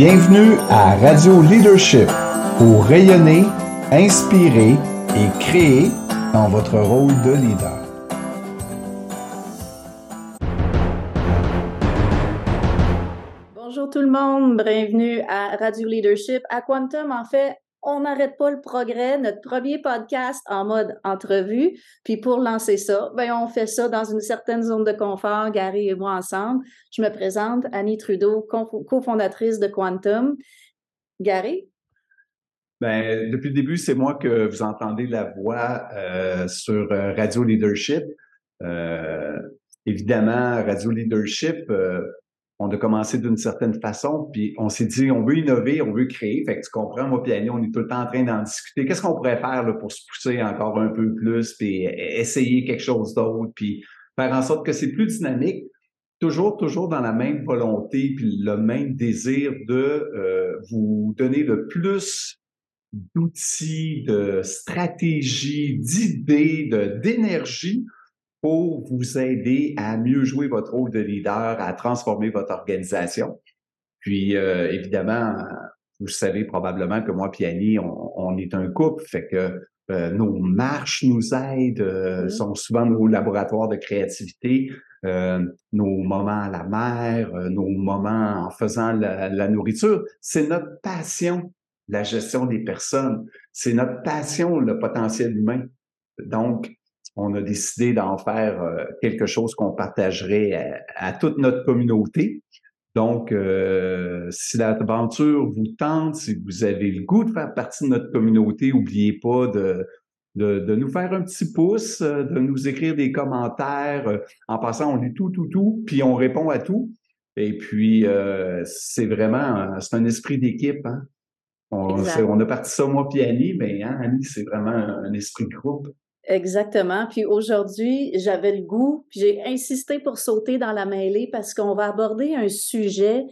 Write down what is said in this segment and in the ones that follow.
Bienvenue à Radio Leadership pour rayonner, inspirer et créer dans votre rôle de leader. Bonjour tout le monde, bienvenue à Radio Leadership. À Quantum, en fait, on n'arrête pas le progrès, notre premier podcast en mode entrevue. Puis pour lancer ça, ben on fait ça dans une certaine zone de confort, Gary et moi ensemble. Je me présente, Annie Trudeau, cofondatrice de Quantum. Gary? Ben, depuis le début, c'est moi que vous entendez la voix euh, sur euh, Radio Leadership. Euh, évidemment, Radio Leadership, on a commencé d'une certaine façon, puis on s'est dit, on veut innover, on veut créer. Fait que tu comprends, moi puis on est tout le temps en train d'en discuter. Qu'est-ce qu'on pourrait faire pour se pousser encore un peu plus, puis essayer quelque chose d'autre, puis faire en sorte que c'est plus dynamique, toujours, toujours dans la même volonté, puis le même désir de euh, vous donner le plus d'outils, de stratégies, d'idées, d'énergie pour vous aider à mieux jouer votre rôle de leader, à transformer votre organisation. Puis, euh, évidemment, vous savez probablement que moi et Annie, on, est un couple, fait que euh, nos marches nous aident, euh, mm-hmm. sont souvent nos laboratoires de créativité, nos moments à la mer, nos moments en faisant la, la nourriture. C'est notre passion, la gestion des personnes. C'est notre passion, le potentiel humain. Donc, on a décidé d'en faire euh, quelque chose qu'on partagerait à, toute notre communauté. Donc, euh, si l'aventure vous tente, si vous avez le goût de faire partie de notre communauté, n'oubliez pas de, de, nous faire un petit pouce, euh, de nous écrire des commentaires. En passant, on lit tout, tout, tout, puis on répond à tout. Et puis, c'est vraiment, c'est un esprit d'équipe. Hein. On, a parti ça, moi puis Annie, mais hein, Annie, c'est vraiment un esprit de groupe. Exactement. Puis aujourd'hui, j'avais le goût, puis j'ai insisté pour sauter dans la mêlée parce qu'on va aborder un sujet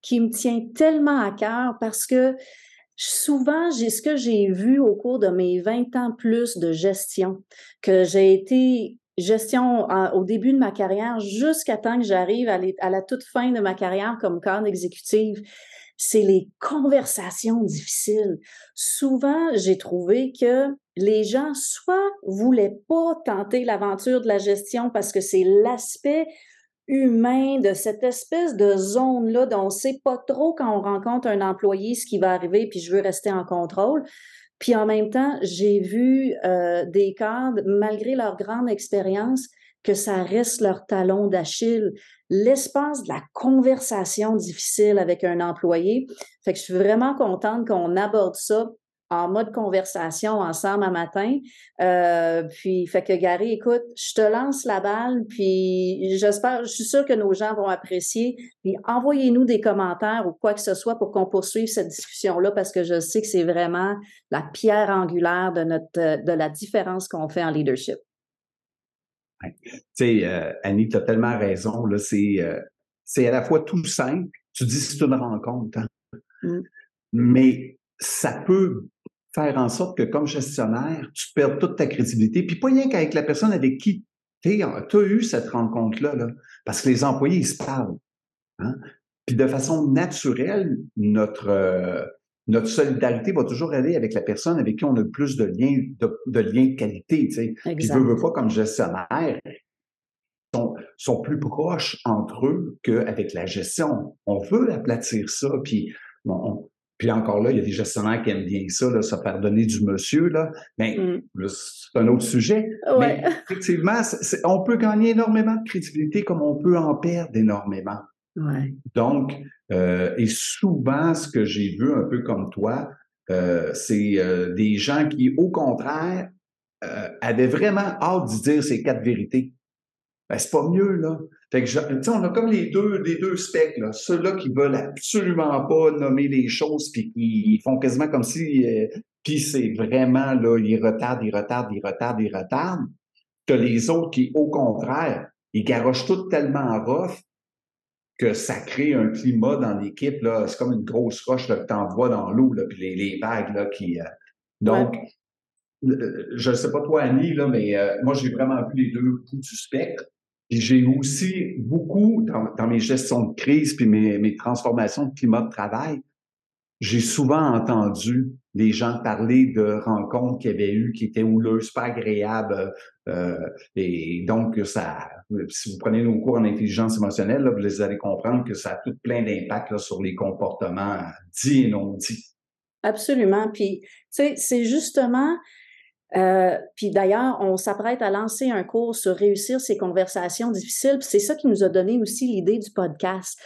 qui me tient tellement à cœur parce que souvent, j'ai ce que j'ai vu au cours de mes 20 ans plus de gestion, que j'ai été gestion au début de ma carrière jusqu'à temps que j'arrive à, à, la toute fin de ma carrière comme cadre exécutive c'est les conversations difficiles. Souvent, j'ai trouvé que les gens soit voulaient pas tenter l'aventure de la gestion parce que c'est l'aspect humain de cette espèce de zone-là dont on sait pas trop quand on rencontre un employé ce qui va arriver, puis je veux rester en contrôle. Puis en même temps, j'ai vu euh, des cadres, malgré leur grande expérience, que ça reste leur talon d'Achille. L'espace de la conversation difficile avec un employé. Fait je suis vraiment contente qu'on aborde ça en mode conversation ensemble un matin. Euh, puis, fait que Gary, écoute, je te lance la balle, puis j'espère, je suis sûre que nos gens vont apprécier. Puis envoyez-nous des commentaires ou quoi que ce soit pour qu'on poursuive cette discussion-là, parce que je sais que c'est vraiment la pierre angulaire de notre de la différence qu'on fait en leadership. Tu sais, euh, Annie, tu as tellement raison. Là, c'est, euh, c'est à la fois tout simple. Tu dis c'est une rencontre, hein. mmh. mais ça peut faire en sorte que comme gestionnaire, tu perds toute ta crédibilité. Puis pas rien qu'avec la personne avec qui tu as eu cette rencontre-là, là, parce que les employés, ils se parlent. Hein. Puis de façon naturelle, notre, euh, notre solidarité va toujours aller avec la personne avec qui on a le plus de liens de, de, liens de qualité. Tu sais. Puis veux, veux pas comme gestionnaire, sont, sont plus proches entre eux qu'avec la gestion. On veut aplatir ça, puis puis encore là, il y a des gestionnaires qui aiment bien ça, là, se faire donner du monsieur, là. Mais mm. c'est un autre sujet. Mais effectivement, on peut gagner énormément de crédibilité comme on peut en perdre énormément. Donc, euh, et souvent, ce que j'ai vu un peu comme toi, euh, c'est euh, des gens qui, au contraire, avaient vraiment hâte de dire ces quatre vérités. Ben, c'est pas mieux, là. Fait que, on a comme les deux, les deux specs, là. Ceux-là qui veulent absolument pas nommer les choses, puis qui font quasiment comme si, puis c'est vraiment, là, ils retardent, ils retardent, ils retardent, ils retardent. T'as les autres qui, au contraire, ils garochent tout tellement rough que ça crée un climat dans l'équipe. Là, c'est comme une grosse roche là, que tu envoies dans l'eau, là, puis les, les, vagues là, qui. Euh, donc, je ne sais pas toi, Annie, là, mais euh, moi, j'ai vraiment vu les deux bouts du spectre. Puis j'ai aussi beaucoup, dans, mes gestions de crise, puis mes, mes transformations de climat de travail, j'ai souvent entendu les gens parler de rencontres qu'il y avait eu qui étaient houleuses, pas agréables. Euh, et donc, ça, si vous prenez nos cours en intelligence émotionnelle, là, vous allez comprendre que ça a tout plein d'impact sur les comportements dits et non dits. Absolument. Puis, tu sais, c'est justement euh, puis d'ailleurs, on s'apprête à lancer un cours sur réussir ces conversations difficiles. C'est ça qui nous a donné aussi l'idée du podcast.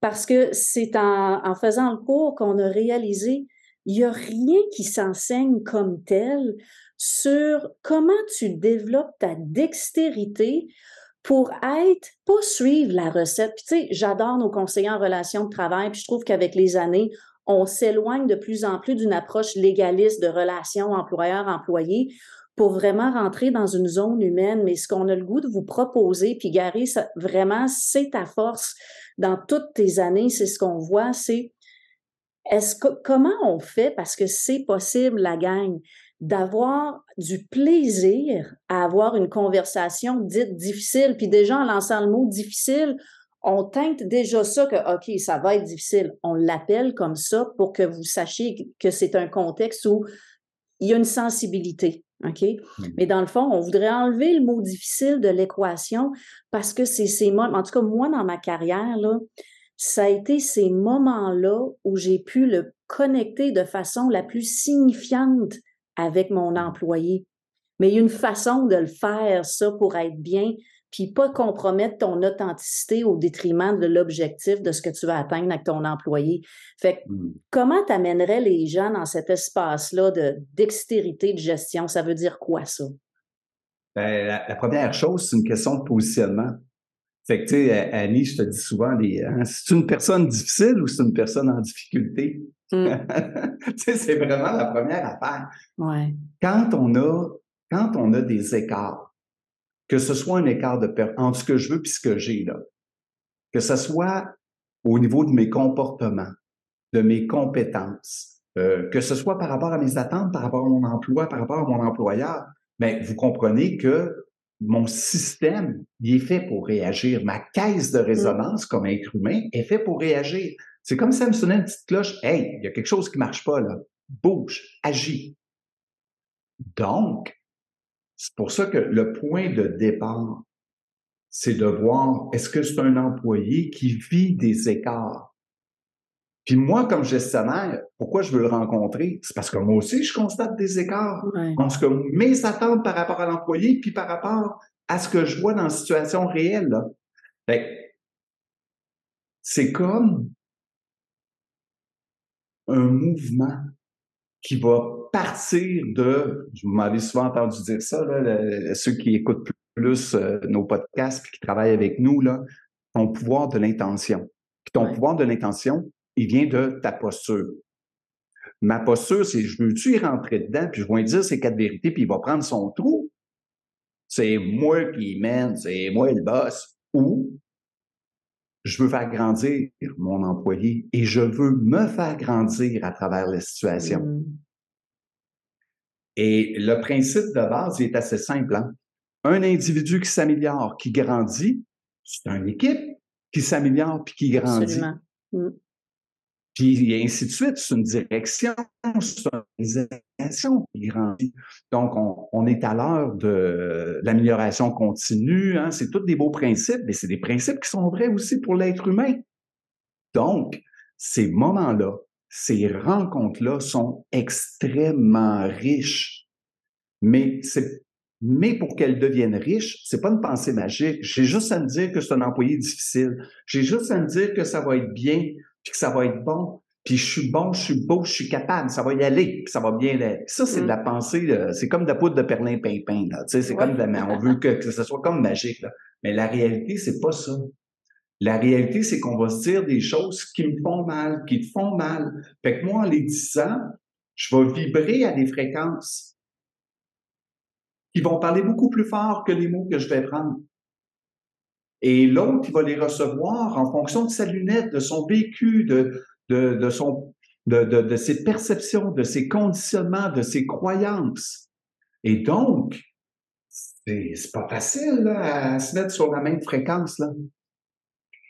Parce que c'est en, faisant le cours qu'on a réalisé, il n'y a rien qui s'enseigne comme tel sur comment tu développes ta dextérité pour être, pas suivre la recette. Puis tu sais, j'adore nos conseillers en relation de travail, puis je trouve qu'avec les années, on s'éloigne de plus en plus d'une approche légaliste de relations employeur-employé pour vraiment rentrer dans une zone humaine. Mais ce qu'on a le goût de vous proposer, puis Gary, vraiment, c'est ta force dans toutes tes années, c'est ce qu'on voit, c'est est-ce que comment on fait, parce que c'est possible, la gang, d'avoir du plaisir à avoir une conversation dite difficile. Puis déjà, en lançant le mot difficile, on teinte déjà ça que, OK, ça va être difficile. On l'appelle comme ça pour que vous sachiez que c'est un contexte où il y a une sensibilité. OK? Mmh. Mais dans le fond, on voudrait enlever le mot difficile de l'équation parce que c'est ces moments, en tout cas, moi, dans ma carrière, là, ça a été ces moments-là où j'ai pu le connecter de façon la plus signifiante avec mon employé. Mais il y a une façon de le faire, ça, pour être bien, puis pas compromettre ton authenticité au détriment de l'objectif de ce que tu vas atteindre avec ton employé. Fait que, mmh. comment t'amènerais les gens dans cet espace-là de dextérité de gestion? Ça veut dire quoi, ça? Ben, la, première chose, c'est une question de positionnement. Fait que, tu sais, Annie, je te dis souvent, hein, c'est une personne difficile ou c'est une personne en difficulté? Mmh. c'est vraiment la première affaire. Ouais. Quand on a, quand on a des écarts, que ce soit un écart de perte entre ce que je veux et ce que j'ai là, que ce soit au niveau de mes comportements, de mes compétences, euh, que ce soit par rapport à mes attentes, par rapport à mon emploi, par rapport à mon employeur, mais vous comprenez que mon système, il est fait pour réagir. Ma caisse de résonance comme être humain est fait pour réagir. C'est comme ça me sonnait une petite cloche. Hey, il y a quelque chose qui marche pas là. Bouge, agis. Donc, c'est pour ça que le point de départ, c'est de voir est-ce que c'est un employé qui vit des écarts? Puis moi, comme gestionnaire, pourquoi je veux le rencontrer? C'est parce que moi aussi, je constate des écarts. Parce que mes attentes par rapport à l'employé, puis par rapport à ce que je vois dans la situation réelle. c'est comme un mouvement qui va partir de, je m'avais souvent entendu dire ça, là, ceux qui écoutent plus euh, nos podcasts et qui travaillent avec nous, là, ton pouvoir de l'intention. ton pouvoir de l'intention, il vient de ta posture. Ma posture, c'est je veux-tu y rentrer dedans, puis je vais lui dire ces quatre vérités, puis il va prendre son trou. C'est moi qui mène, c'est moi le boss. Ou je veux faire grandir mon employé et je veux me faire grandir à travers la situation. Mmh. Et le principe de base est assez simple. Hein. Un individu qui s'améliore, qui grandit, c'est une équipe qui s'améliore puis qui grandit. Absolument. Mmh. Puis ainsi de suite, c'est une direction, c'est une organisation qui grandit. Donc, on, est à l'heure de l'amélioration continue. Hein. C'est tous des beaux principes, mais c'est des principes qui sont vrais aussi pour l'être humain. Donc, ces moments-là, ces rencontres-là sont extrêmement riches. Mais mais pour qu'elles deviennent riches, c'est pas une pensée magique. J'ai juste à me dire que c'est un employé difficile. J'ai juste à me dire que ça va être bien, puis que ça va être bon, puis je suis bon, je suis beau, je suis capable, ça va y aller, puis ça va bien aller. Ça, c'est de la mm. pensée, c'est comme de la poudre de perlin-pimpin. Tu sais, c'est comme de la, on veut que, que ce soit comme magique. Là. Mais la réalité, c'est pas ça. La réalité, c'est qu'on va se dire des choses qui me font mal, qui te font mal. Fait que moi, en les disant, je vais vibrer à des fréquences qui vont parler beaucoup plus fort que les mots que je vais prendre. Et l'autre, il va les recevoir en fonction de sa lunette, de son vécu, de, de, de son, de, de, de ses perceptions, de ses conditionnements, de ses croyances. Et donc, c'est pas facile là, à se mettre sur la même fréquence. Là.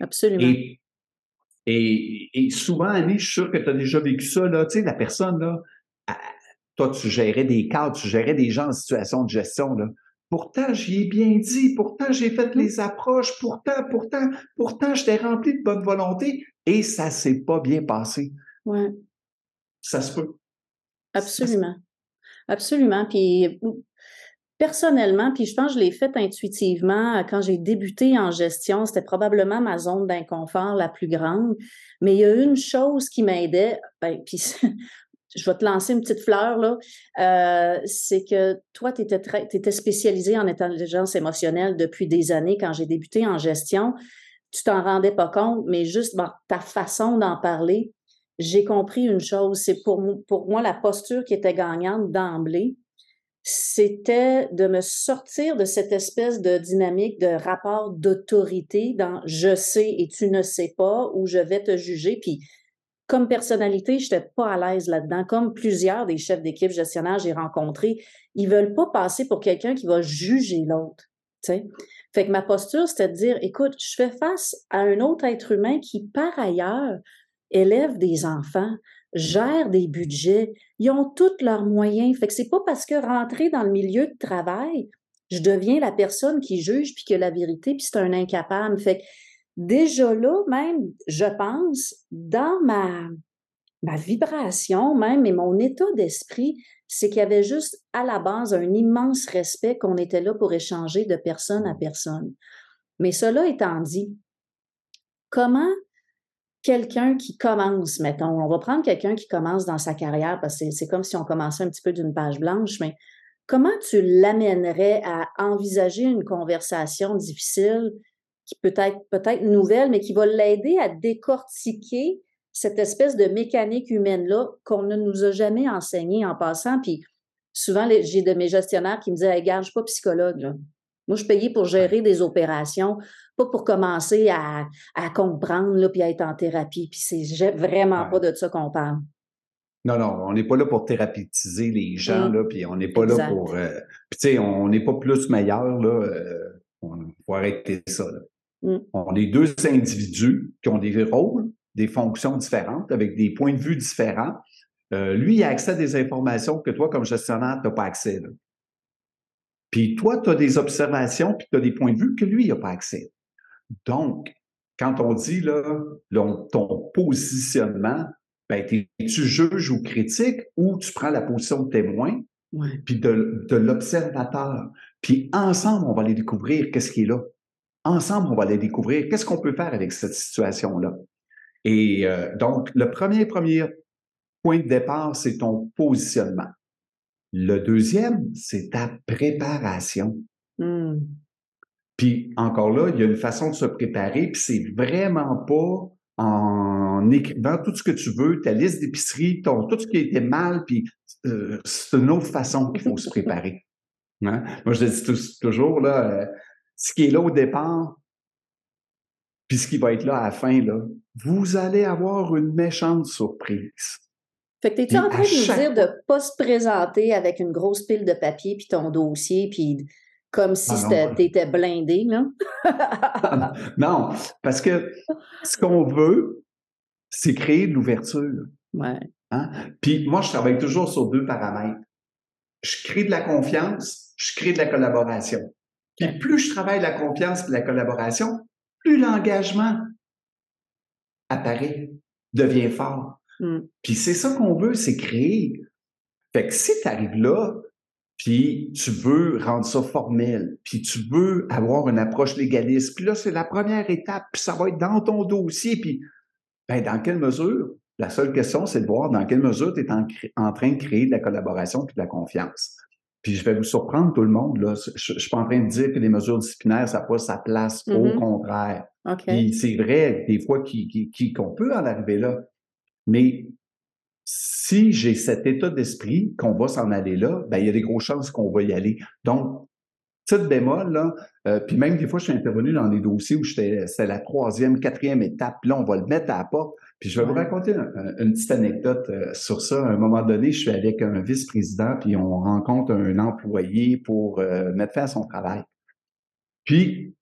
Absolument. Et, et, et souvent, Annie, je suis sûr que tu as déjà vécu ça. Là, tu sais, la personne, là, toi, tu gérais des cadres, tu gérais des gens en situation de gestion. Là. Pourtant, j'y ai bien dit, pourtant, j'ai fait les approches, pourtant, pourtant, pourtant, je t'ai rempli de bonne volonté et ça s'est pas bien passé. Ouais. Ça se peut. Absolument. Absolument. Puis personnellement, puis je pense que je l'ai fait intuitivement quand j'ai débuté en gestion, c'était probablement ma zone d'inconfort la plus grande. Mais il y a une chose qui m'aidait, ben, puis je vais te lancer une petite fleur, là, euh, c'est que toi, tu étais, spécialisé en intelligence émotionnelle depuis des années. Quand j'ai débuté en gestion, tu t'en rendais pas compte, mais juste ta façon d'en parler, j'ai compris une chose, c'est pour, pour moi la posture qui était gagnante d'emblée, c'était de me sortir de cette espèce de dynamique de rapport d'autorité dans je sais et tu ne sais pas ou je vais te juger. Puis comme personnalité, je n'étais pas à l'aise là-dedans. Comme plusieurs des chefs d'équipe gestionnaires j'ai rencontrés, ils veulent pas passer pour quelqu'un qui va juger l'autre. Fait que ma posture, c'était de dire, écoute, je fais face à un autre être humain qui, par ailleurs, élève des enfants, gère des budgets, ils ont tous leurs moyens. Fait que c'est pas parce que rentrer dans le milieu de travail, je deviens la personne qui juge puis que la vérité puis c'est un incapable. Fait que déjà là, même, je pense, dans ma, ma vibration même et mon état d'esprit, c'est qu'il y avait juste à la base un immense respect qu'on était là pour échanger de personne à personne. Mais cela étant dit, comment quelqu'un qui commence, mettons, on va prendre quelqu'un qui commence dans sa carrière, parce que c'est comme si on commençait un petit peu d'une page blanche, mais comment tu l'amènerais à envisager une conversation difficile qui peut être peut-être nouvelle, mais qui va l'aider à décortiquer cette espèce de mécanique humaine-là qu'on ne nous a jamais enseigné en passant. Puis souvent, j'ai de mes gestionnaires qui me disent hey, Regarde, je ne suis pas psychologue. Là. Moi, je suis payé pour gérer des opérations, pas pour commencer à, comprendre là, puis à être en thérapie. Puis c'est vraiment pas de ça qu'on parle. Non, non, on n'est pas là pour thérapeutiser les gens, mmh. là, puis on n'est pas là pour. Euh, puis, tu sais, on n'est pas plus meilleur, là. Euh, on faut arrêter ça, là. Mm. On est deux individus qui ont des rôles, des fonctions différentes, avec des points de vue différents. Euh, lui, il a accès à des informations que toi, comme gestionnaire, tu n'as pas accès. Puis toi, tu as des observations, puis tu as des points de vue que lui, il n'a pas accès. Donc, quand on dit là, ton positionnement, ben, tu juges ou critiques ou tu prends la position de témoin, puis de, de l'observateur. Puis ensemble, on va aller découvrir qu'est-ce qui est là. Ensemble, on va aller découvrir qu'est-ce qu'on peut faire avec cette situation-là. Et euh, donc, le premier, premier point de départ, c'est ton positionnement. Le deuxième, c'est ta préparation. Hmm. Puis encore là, il y a une façon de se préparer, puis c'est vraiment pas en écrivant tout ce que tu veux, ta liste d'épicerie, tout ce qui a été mal, puis euh, c'est une autre façon qu'il faut se préparer. Hein? Moi, je dis toujours, là, euh, ce qui est là au départ, puis ce qui va être là à la fin, là, vous allez avoir une méchante surprise. Fait que t'es-tu en train de nous dire de de pas se présenter avec une grosse pile de papier puis ton dossier puis comme si ah t'étais blindé, là? non, parce que ce qu'on veut, c'est créer de l'ouverture. Ouais. Hein? Puis moi, je travaille toujours sur deux paramètres. Je crée de la confiance, je crée de la collaboration. Puis plus je travaille la confiance et la collaboration, plus l'engagement apparaît, devient fort. Hmm. Puis c'est ça qu'on veut, c'est créer. Fait que si tu arrives là, puis tu veux rendre ça formel, puis tu veux avoir une approche légaliste, puis là, c'est la première étape, puis ça va être dans ton dossier, puis ben, dans quelle mesure? La seule question, c'est de voir dans quelle mesure tu es en, en, train de créer de la collaboration puis de la confiance. Puis je vais vous surprendre tout le monde. Là. Je ne suis pas en train de dire que les mesures disciplinaires, ça n'a pas sa place. Au mm-hmm. contraire. Okay. c'est vrai, des fois, qu'on peut en arriver là. Mais si j'ai cet état d'esprit qu'on va s'en aller là, ben, il y a des grosses chances qu'on va y aller. Donc, Petite bémol, là. Euh, puis même des fois, je suis intervenu dans des dossiers où c'était la troisième, quatrième étape. Puis là, on va le mettre à la porte. Puis je vais vous raconter une petite anecdote euh, sur ça. À un moment donné, je suis avec un vice-président, puis on rencontre un employé pour euh, mettre fin à son travail. Puis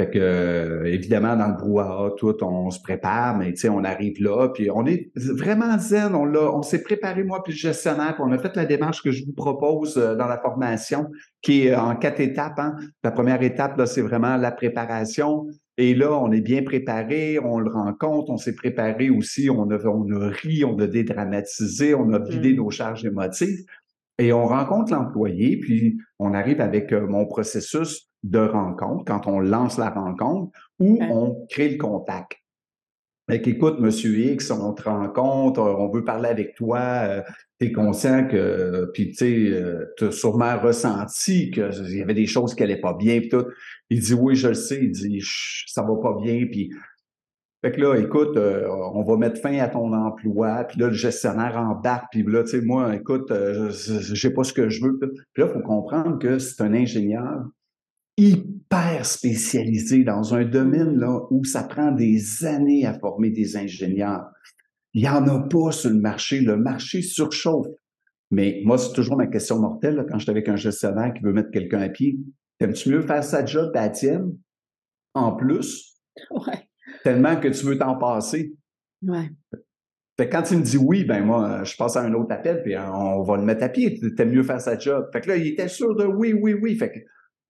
fait que, euh, évidemment, dans le brouhaha, tout, on se prépare, mais tu sais, on arrive là, puis on est vraiment zen, on l'a, on s'est préparé, moi, puis le gestionnaire, puis on a fait la démarche que je vous propose euh, dans la formation, qui est en quatre étapes. Hein. La première étape, là, c'est vraiment la préparation. Et là, on est bien préparé, on le rencontre, on s'est préparé aussi, on a, on a ri, on a dédramatisé, on a vidé mmh. nos charges émotives. Et on rencontre l'employé, puis on arrive avec euh, mon processus de rencontre, quand on lance la rencontre, ou on crée le contact. Fait écoute, Monsieur X, on te rencontre, on veut parler avec toi, euh, tu es conscient que, puis tu sais, euh, tu as sûrement ressenti qu'il y avait des choses qui n'allaient pas bien, puis tout. Il dit, oui, je le sais, il dit, ça va pas bien, puis fait que là, écoute, euh, on va mettre fin à ton emploi, puis là, le gestionnaire embarque, puis là, tu sais, moi, écoute, je j'ai pas ce que je veux. Puis là, il faut comprendre que c'est un ingénieur hyper spécialisé dans un domaine là, où ça prend des années à former des ingénieurs. Il n'y en a pas sur le marché. Le marché surchauffe. Mais moi, c'est toujours ma question mortelle là, quand je suis avec un gestionnaire qui veut mettre quelqu'un à pied. Aimes-tu mieux faire sa job à la tienne en plus? Ouais. Tellement que tu veux t'en passer? Ouais. Fait que quand il me dit oui, ben moi, je passe à un autre appel, puis on va le mettre à pied. T'aimes mieux faire sa job. Fait que là, il était sûr de oui, oui, oui. Fait que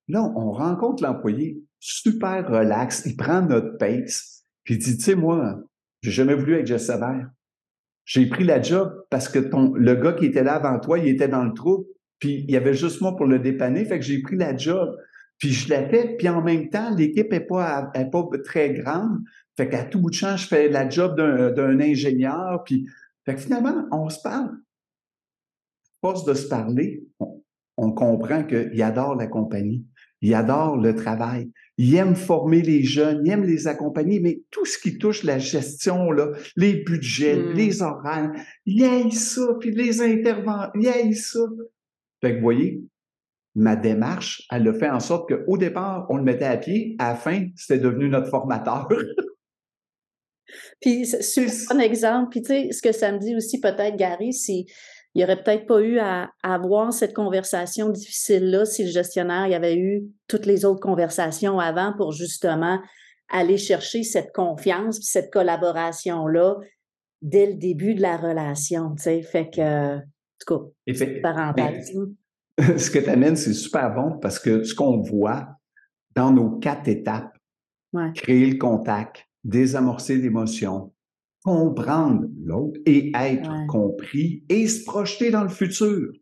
Là, on rencontre l'employé super relax, il prend notre pace, puis il dit, tu sais, moi, j'ai jamais voulu être gestionnaire. J'ai pris la job parce que le gars qui était là avant toi, il était dans le trou, puis il y avait juste moi pour le dépanner, fait que j'ai pris la job. Puis je l'ai fait, puis en même temps, l'équipe est pas, est pas très grande. Fait qu'à tout bout de champ, je fais la job d'un ingénieur. Puis, fait que finalement, on se parle. Force de se parler, on comprend qu'il adore la compagnie. Il adore le travail. Il aime former les jeunes, il aime les accompagner, mais tout ce qui touche la gestion, là, les budgets, hmm. les horaires, il aime ça, puis les interventions, il aime ça. Fait que vous voyez, ma démarche, elle a fait en sorte qu'au départ, on le mettait à pied, à la fin, c'était devenu notre formateur. puis c'est un bon exemple. Puis tu sais, ce que ça me dit aussi peut-être, Gary, c'est il n'y aurait peut-être pas eu à, avoir cette conversation difficile-là si le gestionnaire y avait eu toutes les autres conversations avant pour justement aller chercher cette confiance puis cette collaboration-là dès le début de la relation. Fait que, en tout cas, parenthèse. Ben, ce que tu amènes, c'est super bon parce que ce qu'on voit dans nos quatre étapes, créer le contact, désamorcer l'émotion, comprendre l'autre et être compris et se projeter dans le futur.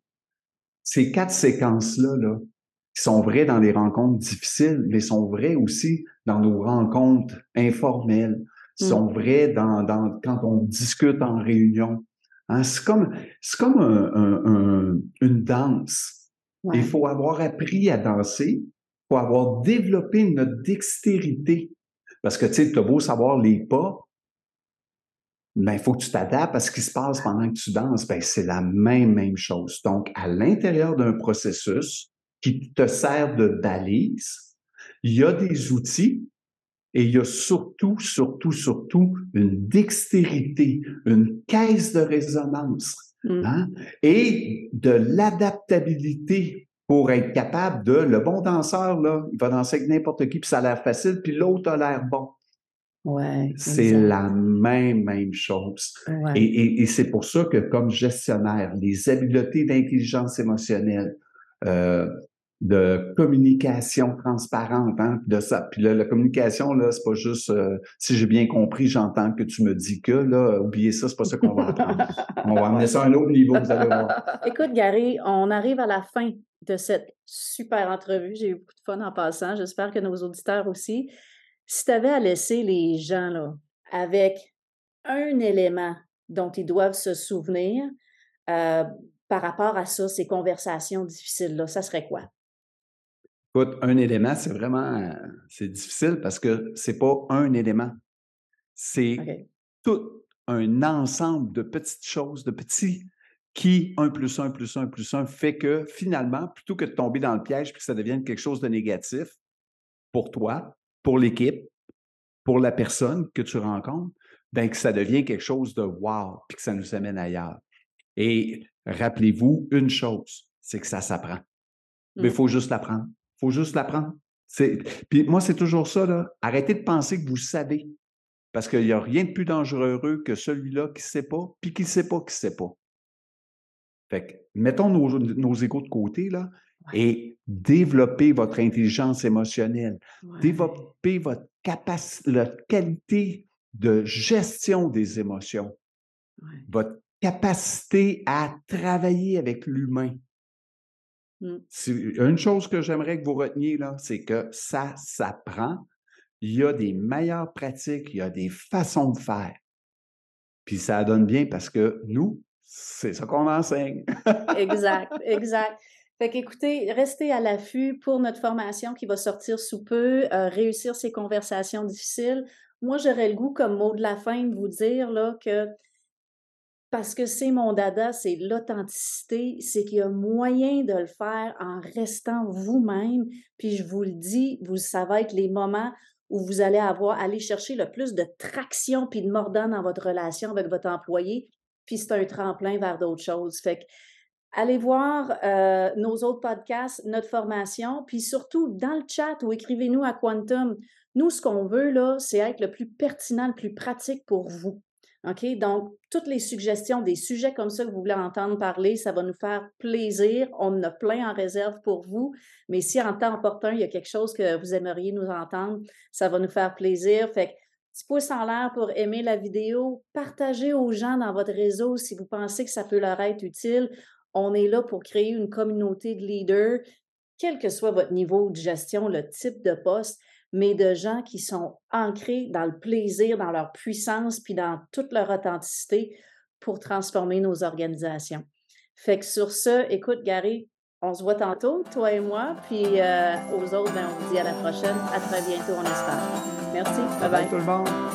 Ces quatre séquences-là, là, qui sont vraies dans les rencontres difficiles, mais sont vraies aussi dans nos rencontres informelles, sont mmh. vraies dans, dans, quand on discute en réunion. Hein, c'est comme, c'est comme un, une danse. Il faut avoir appris à danser, il faut avoir développé notre dextérité. Parce que, tu sais, tu as beau savoir les pas, ben, il faut que tu t'adaptes à ce qui se passe pendant que tu danses. Ben, c'est la même, même chose. Donc, à l'intérieur d'un processus qui te sert de balise, il y a des outils et il y a surtout, surtout, surtout une dextérité, une caisse de résonance mmh. hein, et de l'adaptabilité pour être capable de, le bon danseur, là, il va danser avec n'importe qui, puis ça a l'air facile, puis l'autre a l'air bon. Ouais, c'est la même, même chose. Et, et, c'est pour ça que comme gestionnaire, les habiletés d'intelligence émotionnelle, euh, de communication transparente, hein, de ça. Puis la, communication, là, c'est pas juste euh, si j'ai bien compris, j'entends que tu me dis que, là, oubliez ça, c'est pas ça qu'on va entendre. on va amener ça à un autre niveau, vous allez voir. Écoute, Gary, on arrive à la fin de cette super entrevue. J'ai eu beaucoup de fun en passant. J'espère que nos auditeurs aussi. Si tu avais à laisser les gens là, avec un élément dont ils doivent se souvenir euh, par rapport à ça, ces conversations difficiles-là, ça serait quoi? Écoute, un élément, c'est vraiment c'est difficile parce que c'est pas un élément. C'est tout un ensemble de petites choses, de petits qui 1 plus 1 plus 1 plus 1 fait que finalement, plutôt que de tomber dans le piège et que ça devienne quelque chose de négatif pour toi, pour l'équipe, pour la personne que tu rencontres, ben que ça devient quelque chose de wow, puis que ça nous amène ailleurs. Et rappelez-vous une chose, c'est que ça s'apprend. Mais il mmh. faut juste l'apprendre. Il faut juste l'apprendre. Puis moi, c'est toujours ça, là. Arrêtez de penser que vous savez. Parce qu'il n'y a rien de plus dangereux que celui-là qui ne sait pas, puis qui ne sait pas qui ne sait pas. Fait que, mettons nos, nos égaux de côté, là, et développez votre intelligence émotionnelle. Développez votre capacité, la qualité de gestion des émotions. Votre capacité à travailler avec l'humain. Mmh. Une chose que j'aimerais que vous reteniez, là, c'est que ça s'apprend. Il y a des meilleures pratiques, il y a des façons de faire. Puis ça donne bien parce que nous, c'est ça qu'on enseigne. exact, exact. Fait qu'écoutez, restez à l'affût pour notre formation qui va sortir sous peu, euh, réussir ces conversations difficiles. Moi, j'aurais le goût, comme mot de la fin, de vous dire là, que parce que c'est mon dada, c'est l'authenticité, c'est qu'il y a moyen de le faire en restant vous-même. Puis je vous le dis, vous savez être les moments où vous allez avoir, aller chercher le plus de traction puis de mordant dans votre relation avec votre employé. Puis c'est un tremplin vers d'autres choses. Fait que allez voir euh, nos autres podcasts, notre formation, puis surtout dans le chat ou écrivez-nous à Quantum. Nous, ce qu'on veut, là, c'est être le plus pertinent, le plus pratique pour vous. OK? Donc, toutes les suggestions, des sujets comme ça que vous voulez entendre parler, ça va nous faire plaisir. On en a plein en réserve pour vous. Mais si en temps opportun, il y a quelque chose que vous aimeriez nous entendre, ça va nous faire plaisir. Fait que, petit pouce en l'air pour aimer la vidéo, partagez aux gens dans votre réseau si vous pensez que ça peut leur être utile. On est là pour créer une communauté de leaders, quel que soit votre niveau de gestion, le type de poste mais de gens qui sont ancrés dans le plaisir, dans leur puissance, puis dans toute leur authenticité pour transformer nos organisations. Fait que sur ce, écoute, Gary, on se voit tantôt, toi et moi, puis euh, aux autres, ben, on vous dit à la prochaine. À très bientôt, on espère. Merci. Bye bye. tout le monde.